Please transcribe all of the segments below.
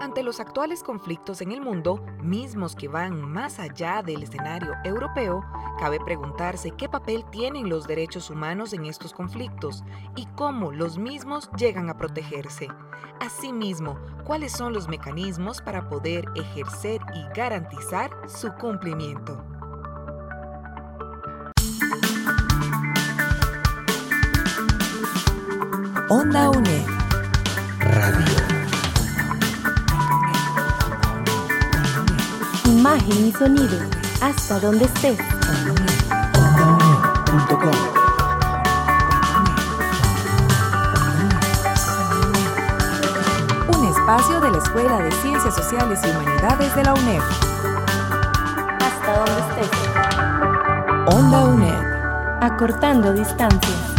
Ante los actuales conflictos en el mundo, mismos que van más allá del escenario europeo, cabe preguntarse qué papel tienen los derechos humanos en estos conflictos y cómo los mismos llegan a protegerse. Asimismo, cuáles son los mecanismos para poder ejercer y garantizar su cumplimiento. Onda UNED. Radio. Imagen y sonido, hasta donde. OndaUNED.com. Un espacio de la Escuela de Ciencias Sociales y Humanidades de la UNED. Hasta donde estés. Onda UNED. Acortando distancias.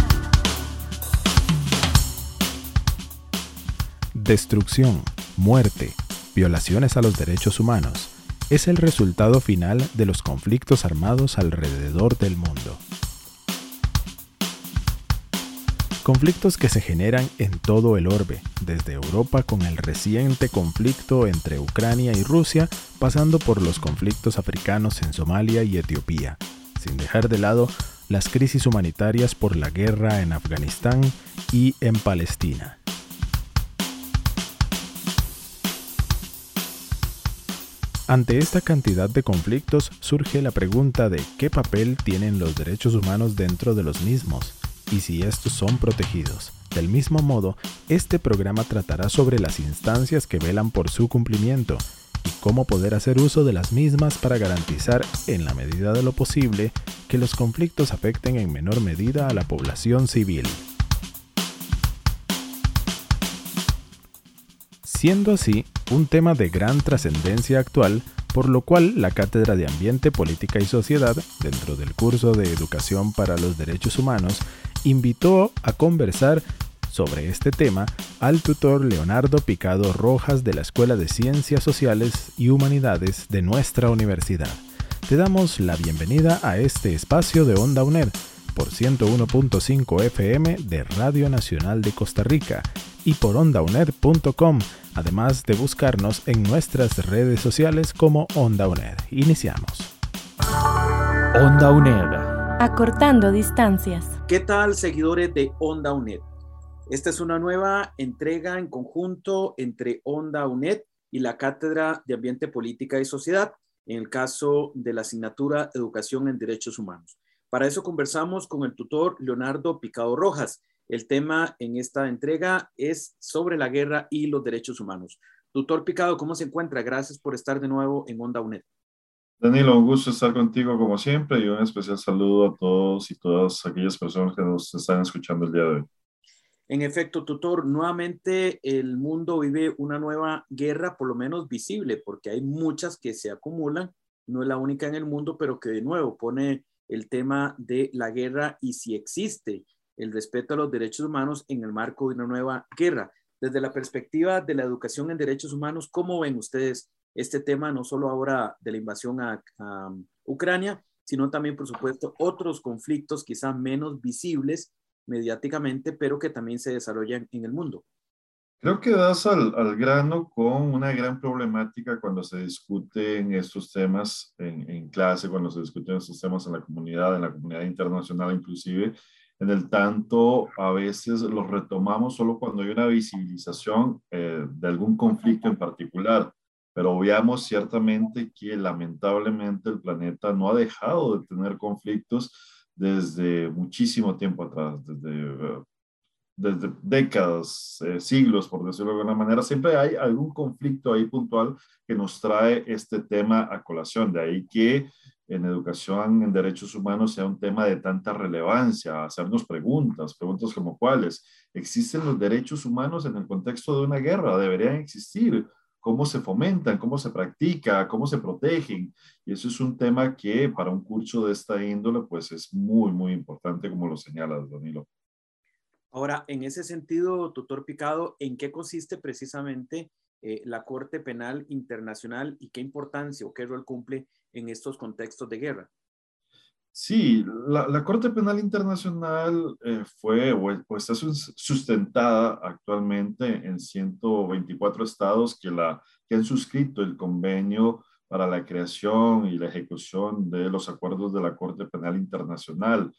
Destrucción, muerte, violaciones a los derechos humanos es el resultado final de los conflictos armados alrededor del mundo. Conflictos que se generan en todo el orbe, desde Europa con el reciente conflicto entre Ucrania y Rusia, pasando por los conflictos africanos en Somalia y Etiopía, sin dejar de lado las crisis humanitarias por la guerra en Afganistán y en Palestina. Ante esta cantidad de conflictos surge la pregunta de qué papel tienen los derechos humanos dentro de los mismos y si estos son protegidos. Del mismo modo, este programa tratará sobre las instancias que velan por su cumplimiento y cómo poder hacer uso de las mismas para garantizar, en la medida de lo posible, que los conflictos afecten en menor medida a la población civil. Siendo así, un tema de gran trascendencia actual, por lo cual la Cátedra de Ambiente, Política y Sociedad, dentro del curso de Educación para los Derechos Humanos, invitó a conversar sobre este tema al tutor Leonardo Picado Rojas de la Escuela de Ciencias Sociales y Humanidades de nuestra universidad. Te damos la bienvenida a este espacio de Onda UNED por 101.5 FM de Radio Nacional de Costa Rica y por ondauned.com, además de buscarnos en nuestras redes sociales como Onda UNED. Iniciamos. Onda UNED. Acortando distancias. ¿Qué tal, seguidores de Onda UNED? Esta es una nueva entrega en conjunto entre Onda UNED y la Cátedra de Ambiente, Política y Sociedad, en el caso de la asignatura Educación en Derechos Humanos. Para eso conversamos con el tutor Leonardo Picado Rojas. El tema en esta entrega es sobre la guerra y los derechos humanos. Tutor Picado, ¿cómo se encuentra? Gracias por estar de nuevo en Onda UNED. Danilo, un gusto estar contigo como siempre y un especial saludo a todos y todas aquellas personas que nos están escuchando el día de hoy. En efecto, tutor, nuevamente el mundo vive una nueva guerra, por lo menos visible, porque hay muchas que se acumulan, no es la única en el mundo, pero que de nuevo pone el tema de la guerra y si existe el respeto a los derechos humanos en el marco de una nueva guerra. Desde la perspectiva de la educación en derechos humanos, ¿cómo ven ustedes este tema, no solo ahora de la invasión a, a Ucrania, sino también, por supuesto, otros conflictos quizá menos visibles mediáticamente, pero que también se desarrollan en el mundo? Creo que das al, al, grano con una gran problemática cuando se discuten estos temas en, en, clase, cuando se discuten estos temas en la comunidad, en la comunidad internacional inclusive, en el tanto a veces los retomamos solo cuando hay una visibilización eh, de algún conflicto en particular, pero veamos ciertamente que lamentablemente el planeta no ha dejado de tener conflictos desde muchísimo tiempo atrás, desde desde décadas, eh, siglos, por decirlo de alguna manera, siempre hay algún conflicto ahí puntual que nos trae este tema a colación. De ahí que en educación en derechos humanos sea un tema de tanta relevancia, hacernos preguntas, preguntas como cuáles. ¿Existen los derechos humanos en el contexto de una guerra? ¿Deberían existir? ¿Cómo se fomentan? ¿Cómo se practica? ¿Cómo se protegen? Y eso es un tema que para un curso de esta índole, pues es muy, muy importante, como lo señalas, Danilo. Ahora, en ese sentido, tutor Picado, ¿en qué consiste precisamente eh, la Corte Penal Internacional y qué importancia o qué rol cumple en estos contextos de guerra. Sí, la, Corte Penal Internacional eh, fue o, está sustentada actualmente en 124 estados que, la, que han suscrito el convenio para la creación y la ejecución de los acuerdos de la Corte Penal Internacional.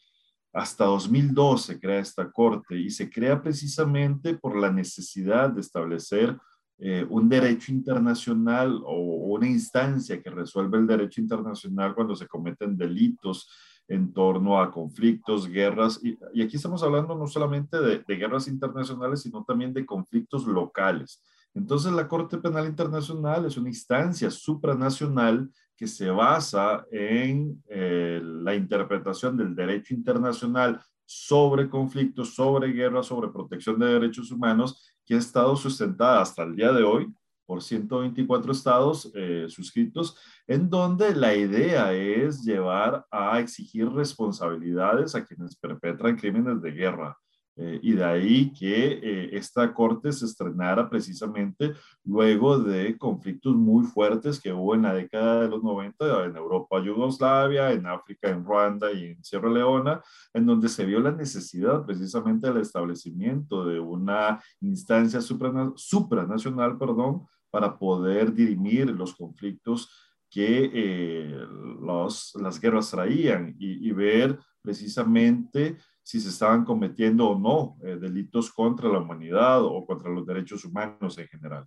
Hasta 2012 se crea esta Corte y se crea precisamente por la necesidad de establecer eh, un derecho internacional o una instancia que resuelve el derecho internacional cuando se cometen delitos en torno a conflictos, guerras, y, aquí estamos hablando no solamente de, guerras internacionales, sino también de conflictos locales. Entonces, la Corte Penal Internacional es una instancia supranacional que se basa en eh, la interpretación del derecho internacional sobre conflictos, sobre guerras, sobre protección de derechos humanos, que ha estado sustentada hasta el día de hoy por 124 estados eh, suscritos, en donde la idea es llevar a exigir responsabilidades a quienes perpetran crímenes de guerra. Eh, y de ahí que eh, esta corte se estrenara precisamente luego de conflictos muy fuertes que hubo en la década de los 90 en Europa, Yugoslavia, en África, en Ruanda y en Sierra Leona, en donde se vio la necesidad precisamente del establecimiento de una instancia supranacional, perdón, para poder dirimir los conflictos que eh, las guerras traían y ver precisamente si se estaban cometiendo o no eh, delitos contra la humanidad o contra los derechos humanos en general.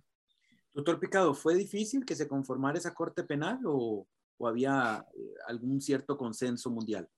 Doctor Picado, ¿fue difícil que se conformara esa Corte Penal o, o había eh, algún cierto consenso mundial?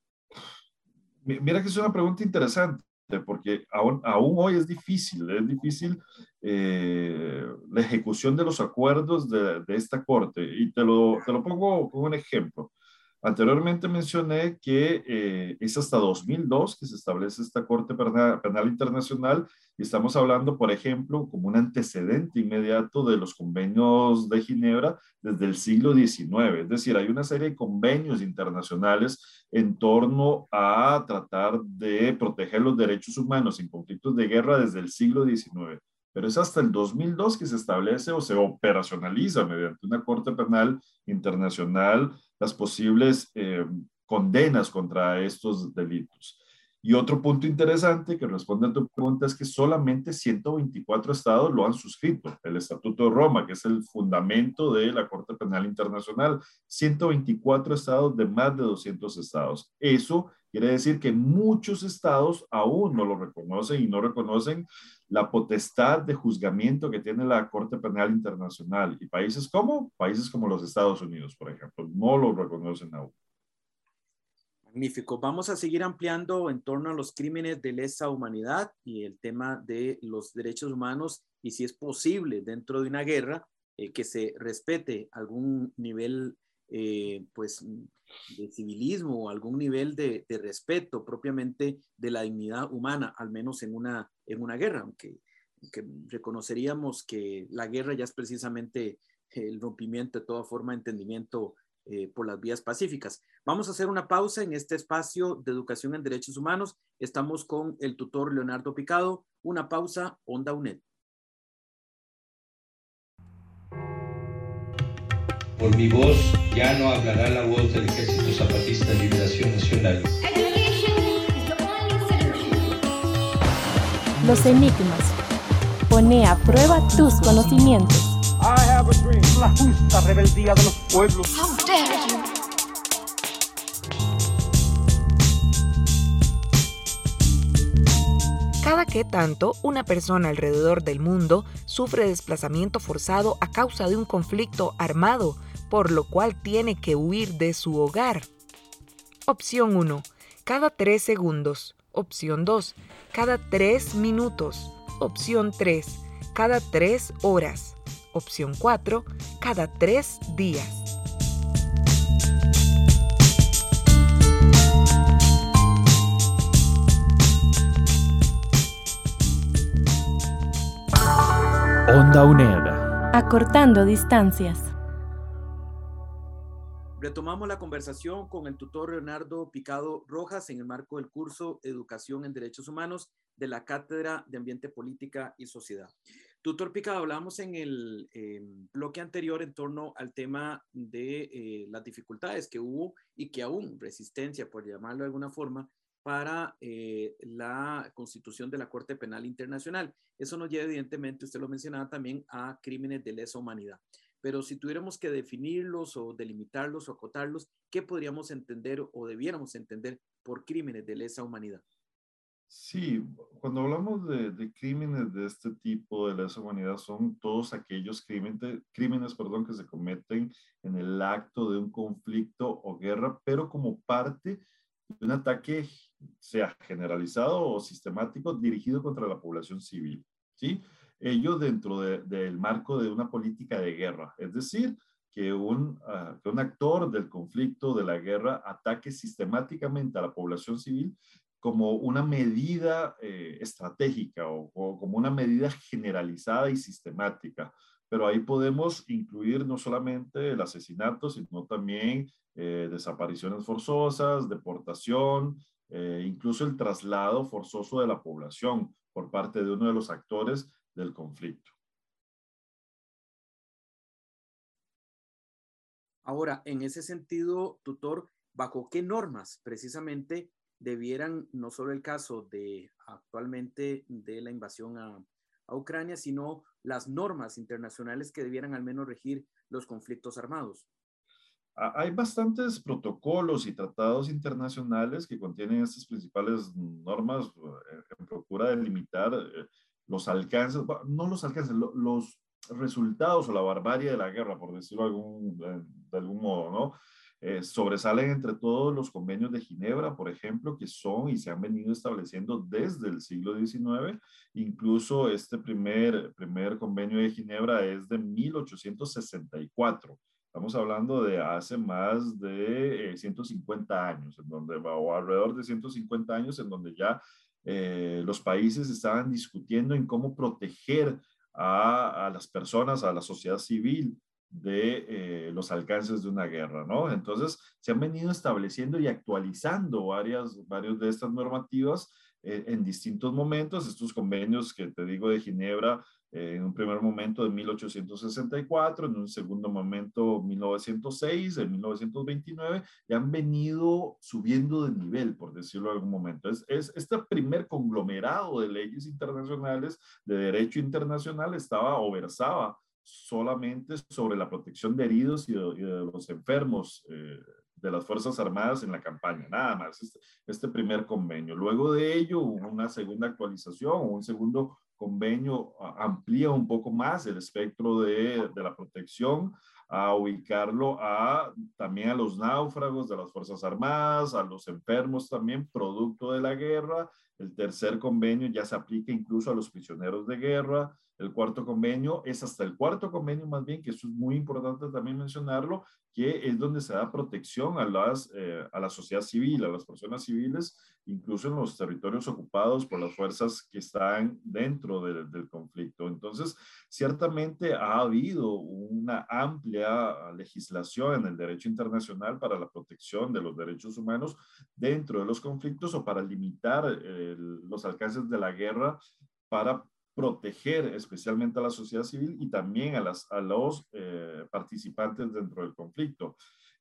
Mira que es una pregunta interesante, porque aún, aún hoy es difícil, es difícil eh, la ejecución de los acuerdos de, de, esta Corte. Y te lo, te lo pongo como un ejemplo. Anteriormente mencioné que eh, es hasta 2002 que se establece esta Corte Penal, Internacional y estamos hablando, por ejemplo, como un antecedente inmediato de los convenios de Ginebra desde el siglo XIX. Es decir, hay una serie de convenios internacionales en torno a tratar de proteger los derechos humanos en conflictos de guerra desde el siglo XIX pero es hasta el 2002 que se establece o se operacionaliza mediante una Corte Penal Internacional las posibles eh, condenas contra estos delitos. Y otro punto interesante que responde a tu pregunta es que solamente 124 estados lo han suscrito. El Estatuto de Roma, que es el fundamento de la Corte Penal Internacional, 124 estados de más de 200 estados. Eso quiere decir que muchos estados aún no lo reconocen y no reconocen la potestad de juzgamiento que tiene la Corte Penal Internacional. Y países como, países como los Estados Unidos, por ejemplo, no lo reconocen aún. Magnífico. Vamos a seguir ampliando en torno a los crímenes de lesa humanidad y el tema de los derechos humanos y si es posible dentro de una guerra eh, que se respete algún nivel eh, pues de civilismo o algún nivel de, respeto propiamente de la dignidad humana, al menos en una, en una guerra, aunque, aunque reconoceríamos que la guerra ya es precisamente el rompimiento de toda forma de entendimiento eh, por las vías pacíficas. Vamos a hacer una pausa en este espacio de educación en derechos humanos. Estamos con el tutor Leonardo Picado. Una pausa, Onda UNED. Por mi voz ya no hablará la voz del Ejército Zapatista de Liberación Nacional. Los enigmas. Pone a prueba tus conocimientos. I have a dream. La justa rebeldía de los pueblos. How dare you. Cada que tanto, una persona alrededor del mundo sufre desplazamiento forzado a causa de un conflicto armado, por lo cual tiene que huir de su hogar. Opción 1. Cada 3 segundos. Opción 2. Cada 3 minutos. Opción 3. Cada 3 horas. Opción 4, cada tres días. Onda UNED. Acortando distancias. Retomamos la conversación con el tutor Leonardo Picado Rojas en el marco del curso Educación en Derechos Humanos de la Cátedra de Ambiente, Política y Sociedad. Tutor Picado, hablábamos en el bloque anterior en torno al tema de eh, las dificultades que hubo y que aún resistencia, por llamarlo de alguna forma, para eh, la constitución de la Corte Penal Internacional. Eso nos lleva evidentemente, usted lo mencionaba también, a crímenes de lesa humanidad. Pero si tuviéramos que definirlos o delimitarlos o acotarlos, ¿qué podríamos entender o debiéramos entender por crímenes de lesa humanidad? Sí, cuando hablamos de, crímenes de este tipo de lesa humanidad son todos aquellos crímenes, crímenes perdón, que se cometen en el acto de un conflicto o guerra, pero como parte de un ataque, sea generalizado o sistemático, dirigido contra la población civil. ¿sí? Ello dentro del marco de una política de guerra, es decir, que un, ah, que un actor del conflicto, de la guerra, ataque sistemáticamente a la población civil como una medida eh, estratégica o, como una medida generalizada y sistemática. Pero ahí podemos incluir no solamente el asesinato, sino también eh, desapariciones forzosas, deportación, eh, incluso el traslado forzoso de la población por parte de uno de los actores del conflicto. Ahora, en ese sentido, tutor, ¿bajo qué normas precisamente debieran, no solo el caso de actualmente de la invasión a, Ucrania, sino las normas internacionales que debieran al menos regir los conflictos armados. Hay bastantes protocolos y tratados internacionales que contienen estas principales normas eh, en procura de limitar eh, los alcances, no los alcances, los resultados o la barbarie de la guerra, por decirlo de algún modo, ¿no? Eh, sobresalen entre todos los convenios de Ginebra, por ejemplo, que son y se han venido estableciendo desde el siglo XIX. Incluso este primer, primer convenio de Ginebra es de 1864. Estamos hablando de hace más de 150 eh, años, en donde, o alrededor de 150 años, en donde ya eh, los países estaban discutiendo en cómo proteger a, las personas, a la sociedad civil de eh, los alcances de una guerra, ¿no? Entonces, se han venido estableciendo y actualizando varias, varias de estas normativas eh, en distintos momentos. Estos convenios que te digo de Ginebra, eh, en un primer momento de 1864, en un segundo momento 1906, en 1929, y han venido subiendo de nivel, por decirlo en algún momento. Es, es este primer conglomerado de leyes internacionales, de derecho internacional, estaba o versaba solamente sobre la protección de heridos y de, los enfermos eh, de las Fuerzas Armadas en la campaña, nada más, este, este, primer convenio. Luego de ello, una segunda actualización un segundo convenio amplía un poco más el espectro de, de la protección a ubicarlo a, también a los náufragos de las Fuerzas Armadas, a los enfermos también, producto de la guerra. El tercer convenio ya se aplica incluso a los prisioneros de guerra. El cuarto convenio es hasta el cuarto convenio más bien, que eso es muy importante también mencionarlo, que es donde se da protección a, las, eh, a la sociedad civil, a las personas civiles, incluso en los territorios ocupados por las fuerzas que están dentro del conflicto. Entonces, ciertamente ha habido una amplia legislación en el derecho internacional para la protección de los derechos humanos dentro de los conflictos o para limitar los alcances de la guerra para proteger especialmente a la sociedad civil y también a, las, a los eh, participantes dentro del conflicto.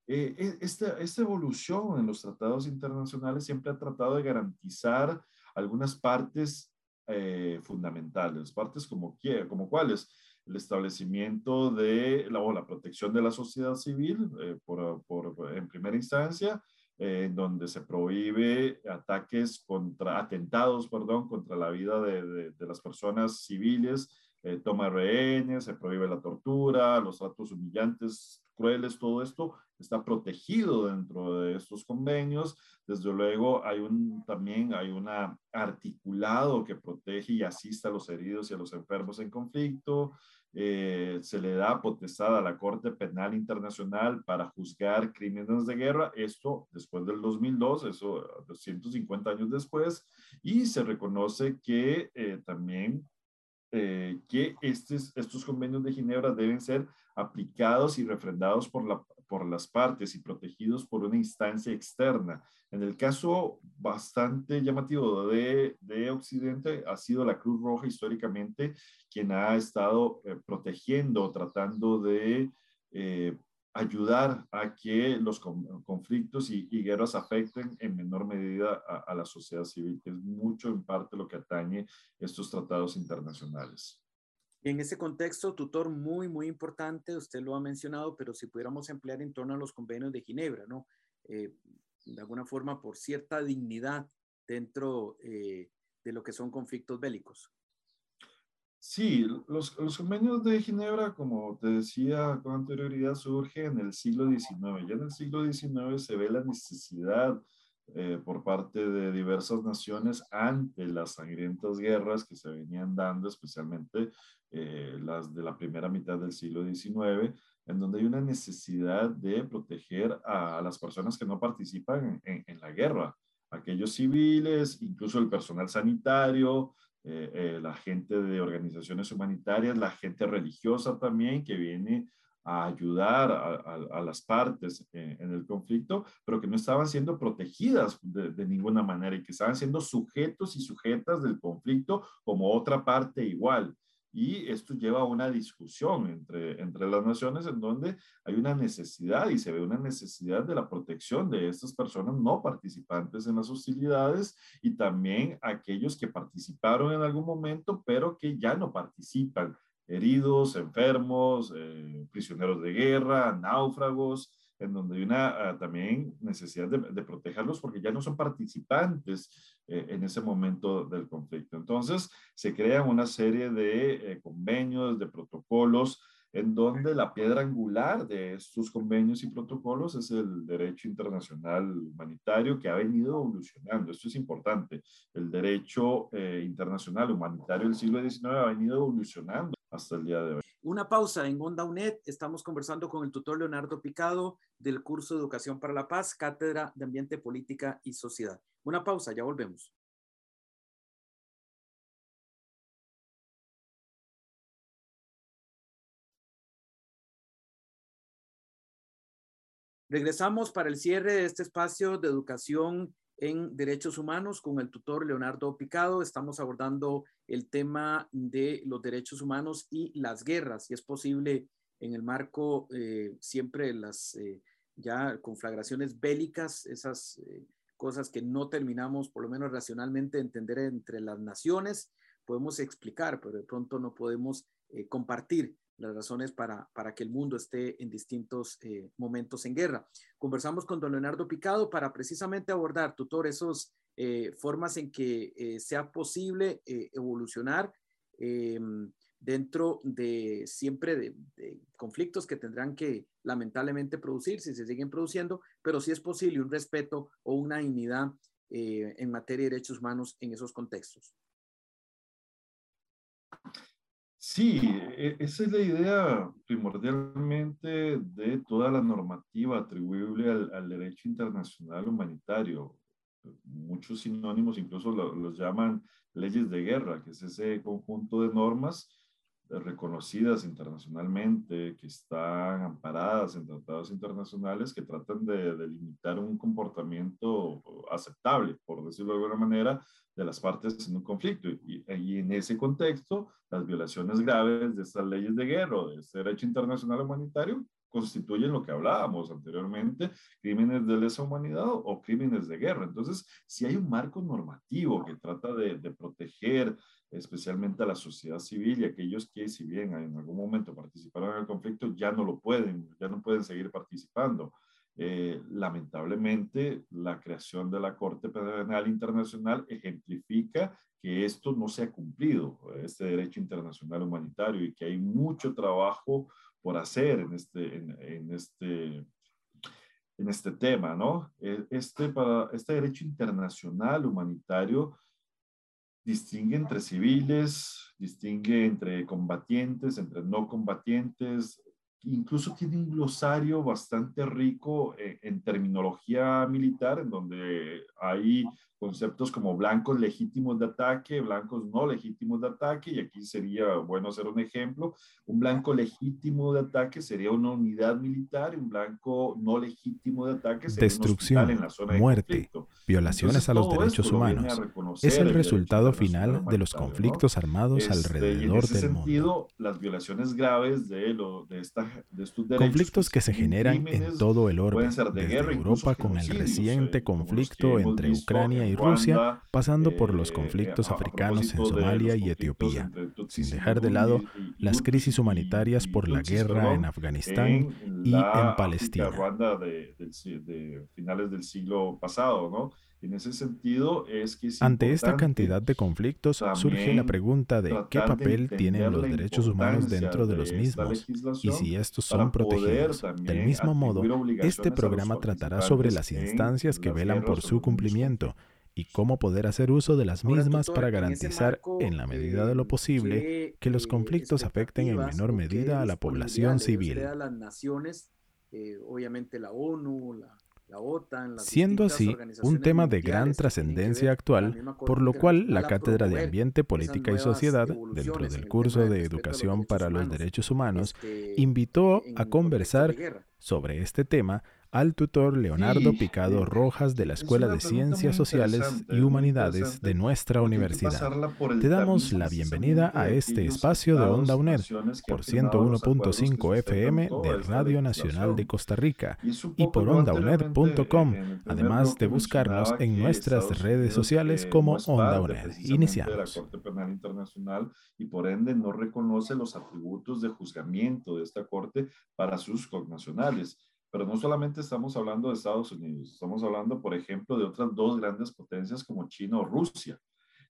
Eh, e, esta, esta evolución en los tratados internacionales siempre ha tratado de garantizar algunas partes eh, fundamentales, partes como, como cuáles, el establecimiento de la, o la protección de la sociedad civil por, por, en primera instancia, en donde se prohíbe ataques contra, atentados, perdón, contra la vida de, de, las personas civiles, eh, toma rehenes, se prohíbe la tortura, los tratos humillantes, crueles, todo esto está protegido dentro de estos convenios. Desde luego hay un, también hay un articulado que protege y asiste a los heridos y a los enfermos en conflicto. Eh, se le da potestad a la Corte Penal Internacional para juzgar crímenes de guerra, esto después del 2002, eso 250 años después, y se reconoce que eh, también eh, que estos, estos convenios de Ginebra deben ser aplicados y refrendados por la, por las partes y protegidos por una instancia externa. En el caso bastante llamativo de, de Occidente ha sido la Cruz Roja históricamente quien ha estado eh, protegiendo, tratando de eh, ayudar a que los conflictos y, guerras afecten en menor medida a, a, la sociedad civil, que es mucho en parte lo que atañe estos tratados internacionales. En ese contexto, tutor muy, muy importante, usted lo ha mencionado, pero si pudiéramos emplear en torno a los convenios de Ginebra, ¿no? Eh, de alguna forma, por cierta dignidad dentro eh, de lo que son conflictos bélicos. Sí, los, los, convenios de Ginebra, como te decía con anterioridad, surgen en el siglo XIX. Ya en el siglo XIX se ve la necesidad eh, por parte de diversas naciones ante las sangrientas guerras que se venían dando, especialmente eh, las de la primera mitad del siglo XIX, en donde hay una necesidad de proteger a, las personas que no participan en, la guerra, aquellos civiles, incluso el personal sanitario, eh, la gente de organizaciones humanitarias, la gente religiosa también que viene a ayudar a, las partes en, el conflicto, pero que no estaban siendo protegidas de, ninguna manera y que estaban siendo sujetos y sujetas del conflicto como otra parte igual. Y esto lleva a una discusión entre, entre las naciones en donde hay una necesidad y se ve una necesidad de la protección de estas personas no participantes en las hostilidades y también aquellos que participaron en algún momento, pero que ya no participan heridos, enfermos, eh, prisioneros de guerra, náufragos, en donde hay una ah, también necesidad de, protegerlos porque ya no son participantes eh, en ese momento del conflicto. Entonces, se crean una serie de eh, convenios, de protocolos, en donde la piedra angular de estos convenios y protocolos es el derecho internacional humanitario que ha venido evolucionando. Esto es importante. El derecho internacional humanitario del siglo XIX ha venido evolucionando hasta el día de hoy. Una pausa en Onda UNED. Estamos conversando con el tutor Leonardo Picado del curso de Educación para la Paz, Cátedra de Ambiente, Política y Sociedad. Una pausa, ya volvemos. Regresamos para el cierre de este espacio de educación en derechos humanos con el tutor Leonardo Picado. Estamos abordando el tema de los derechos humanos y las guerras, si es posible en el marco eh, siempre las eh, ya conflagraciones bélicas, esas eh, cosas que no terminamos, por lo menos racionalmente, entender entre las naciones, podemos explicar, pero de pronto no podemos compartir las razones para, para que el mundo esté en distintos eh, momentos en guerra. Conversamos con don Leonardo Picado para precisamente abordar, tutor, esas eh, formas en que eh, sea posible evolucionar dentro de siempre de, conflictos que tendrán que lamentablemente producir si se siguen produciendo, pero si es posible un respeto o una dignidad en materia de derechos humanos en esos contextos. Sí, e, esa es la idea primordialmente de toda la normativa atribuible al, derecho internacional humanitario. Muchos sinónimos incluso los llaman leyes de guerra, que es ese conjunto de normas reconocidas internacionalmente, que están amparadas en tratados internacionales que tratan de delimitar un comportamiento aceptable, por decirlo de alguna manera, de las partes en un conflicto. Y, y, en ese contexto, las violaciones graves de estas leyes de guerra o de este derecho internacional humanitario constituyen lo que hablábamos anteriormente, crímenes de lesa humanidad o crímenes de guerra. Entonces, si hay un marco normativo que trata de, de proteger especialmente a la sociedad civil y aquellos que, si bien en algún momento participaron en el conflicto, ya no lo pueden, ya no pueden seguir participando. Eh, lamentablemente, la creación de la Corte Penal Internacional ejemplifica que esto no se ha cumplido, este derecho internacional humanitario, y que hay mucho trabajo por hacer en este, en, este, en este tema, ¿no? E, este, para, este derecho internacional humanitario distingue entre civiles, distingue entre combatientes, entre no combatientes, incluso tiene un glosario bastante rico eh, en terminología militar, en donde hay conceptos como blancos legítimos de ataque, blancos no legítimos de ataque, y aquí sería bueno hacer un ejemplo. Un blanco legítimo de ataque sería una unidad militar y un blanco no legítimo de ataque sería Destrucción, en la zona de muerte, violaciones a los derechos humanos. Es el resultado final de los conflictos armados este, alrededor del sentido, mundo. las violaciones graves de, lo, de, esta, de estos derechos Conflictos que se generan en todo el orbe, de desde guerra, Europa con el reciente eh, que conflicto entre visto Ucrania y Rusia, pasando por los eh, conflictos africanos en Somalia y Etiopía, sin dejar de lado y- las crisis humanitarias por la guerra en Afganistán y en Palestina. Ruanda de, de finales del siglo pasado, ¿no? En ese sentido es que es Ante esta cantidad de conflictos surge la pregunta de qué de papel tienen los derechos humanos dentro de los mismos y si estos son protegidos. Del mismo modo, este programa tratará sobre las instancias que velan por su cumplimiento y cómo poder hacer uso de las mismas para garantizar, en la medida de lo eh, posible, ¿qué, que los eh, conflictos afecten en menor medida a la población civil. usted a las naciones, eh, obviamente la ONU, la, la OTAN, las Siendo así un tema de gran trascendencia actual, por lo cual la Cátedra de Ambiente, Política y Sociedad, dentro del el curso de Educación para los Derechos Humanos, este, invitó a conversar sobre este tema al tutor Leonardo Picado Rojas de la es Escuela de Ciencias Sociales y Humanidades de nuestra universidad. Te damos la bienvenida a este espacio de Onda UNED por han firmado los acuerdos que 101.5 sustentan FM de esta Radio Nacional de. Costa Rica Y, por ondauned.com, además de buscarnos en nuestras redes sociales como Onda UNED. Iniciamos. Corte Penal Internacional y por ende no reconoce los atributos de juzgamiento de esta Corte para sus connacionales. Pero no solamente estamos hablando de Estados Unidos, estamos hablando, por ejemplo, de otras dos grandes potencias como China o Rusia.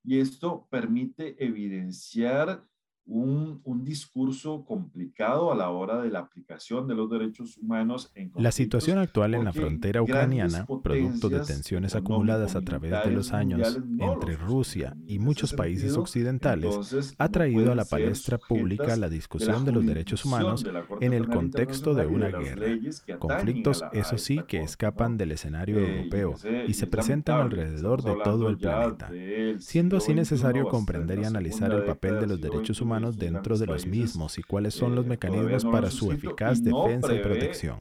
Y esto permite evidenciar un, un discurso complicado a la hora de la aplicación de los derechos humanos en La situación actual en la frontera ucraniana, producto de tensiones acumuladas a través de los años no entre Rusia y muchos países sentido, occidentales, entonces, ha no traído a la palestra pública la de la discusión de los derechos humanos de en el contexto de una guerra. Conflictos, eso sí, que escapan del escenario Eh, europeo y se es presentan alrededor de todo el planeta, siendo así necesario comprender y analizar el papel de los derechos XXI, humanos dentro de los mismos y cuáles son los eh, mecanismos para su eficaz defensa y protección.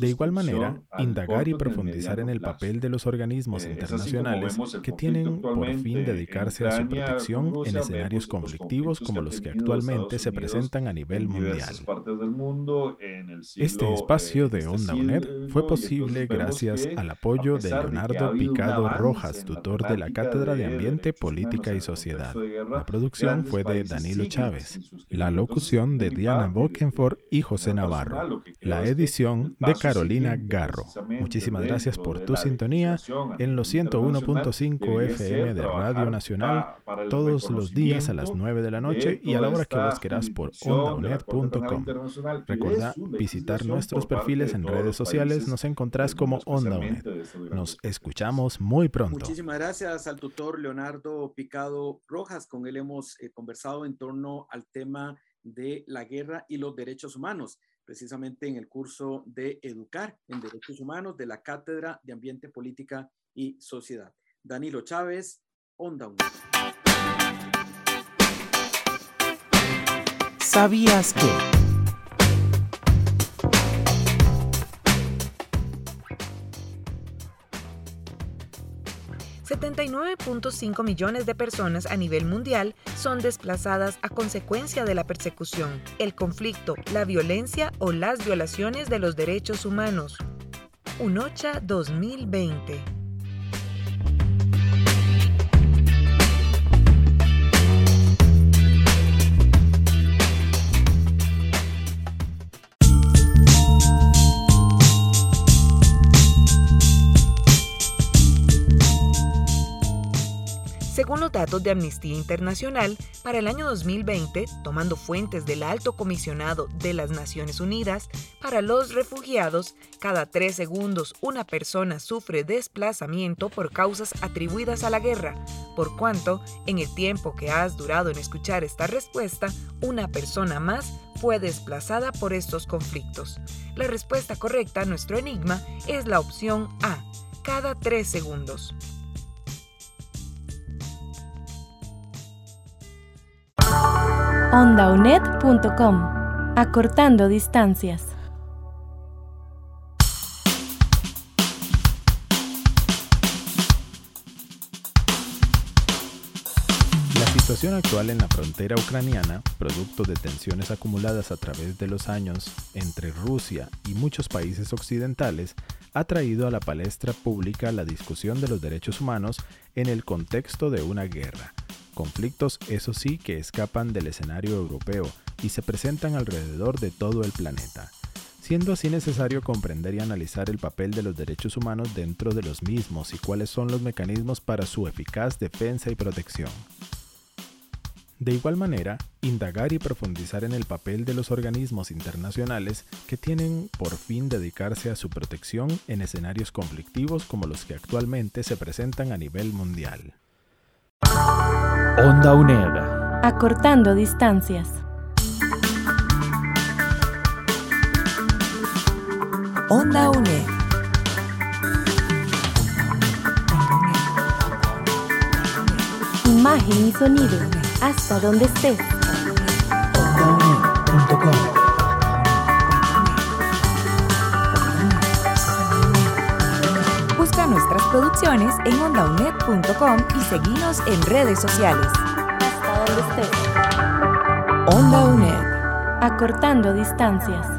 De igual manera, indagar y profundizar en el papel de los organismos Eh, internacionales que tienen por fin dedicarse a su protección en escenarios conflictivos como los que actualmente se presentan a nivel mundial. Este espacio eh, de este Onda UNED fue posible gracias al apoyo de Leonardo Picado Rojas, tutor de la Cátedra de Ambiente, Política y Sociedad. La producción fue de Danilo Chávez, la locución de Diana Bokenford y José Navarro, la edición de Carolina Garro. Muchísimas gracias por tu sintonía en los internacional, 101.5 debería ser FM de Radio Nacional todos los días a las reconocimiento 9 de la noche y a la hora que vos querás por ondaunet.com. Recordá su visitar nuestros perfiles en redes sociales, nos encontrás como mundo, Onda UNED. especialmente de estos grandes Nos escuchamos muy pronto. Muchísimas gracias al tutor Leonardo Picado Rojas. Con él hemos eh, conversado en torno al tema de la guerra y los derechos humanos, precisamente en el curso de Educar en Derechos Humanos de la Cátedra de Ambiente, Política y Sociedad. Danilo Chávez, Onda UNED. ¿Sabías que? $79.5 millones de personas a nivel mundial son desplazadas a consecuencia de la persecución, el conflicto, la violencia o las violaciones de los derechos humanos. UNOCHA 2020 datos de Amnistía Internacional, para el año 2020, tomando fuentes del Alto Comisionado de las Naciones Unidas para los Refugiados, cada tres segundos una persona sufre desplazamiento por causas atribuidas a la guerra, por cuanto, en el tiempo que has durado en escuchar esta respuesta, una persona más fue desplazada por estos conflictos? La respuesta correcta a nuestro enigma es la opción A, cada tres segundos. ondaunet.com Acortando distancias. La situación actual en la frontera ucraniana, producto de tensiones acumuladas a través de los años entre Rusia y muchos países occidentales, ha traído a la palestra pública la discusión de los derechos humanos en el contexto de una guerra. Conflictos, eso sí, que escapan del escenario europeo y se presentan alrededor de todo el planeta, siendo así necesario comprender y analizar el papel de los derechos humanos dentro de los mismos y cuáles son los mecanismos para su eficaz defensa y protección. De igual manera, indagar y profundizar en el papel de los organismos internacionales que tienen por fin dedicarse a su protección en escenarios conflictivos como los que actualmente se presentan a nivel mundial. Onda UNED. Acortando distancias. Onda UNED. Imagen y sonido. Hasta donde estés. Busca producciones en ondaunet.com y seguinos en redes sociales. Hasta donde estés. Onda UNED. Acortando distancias.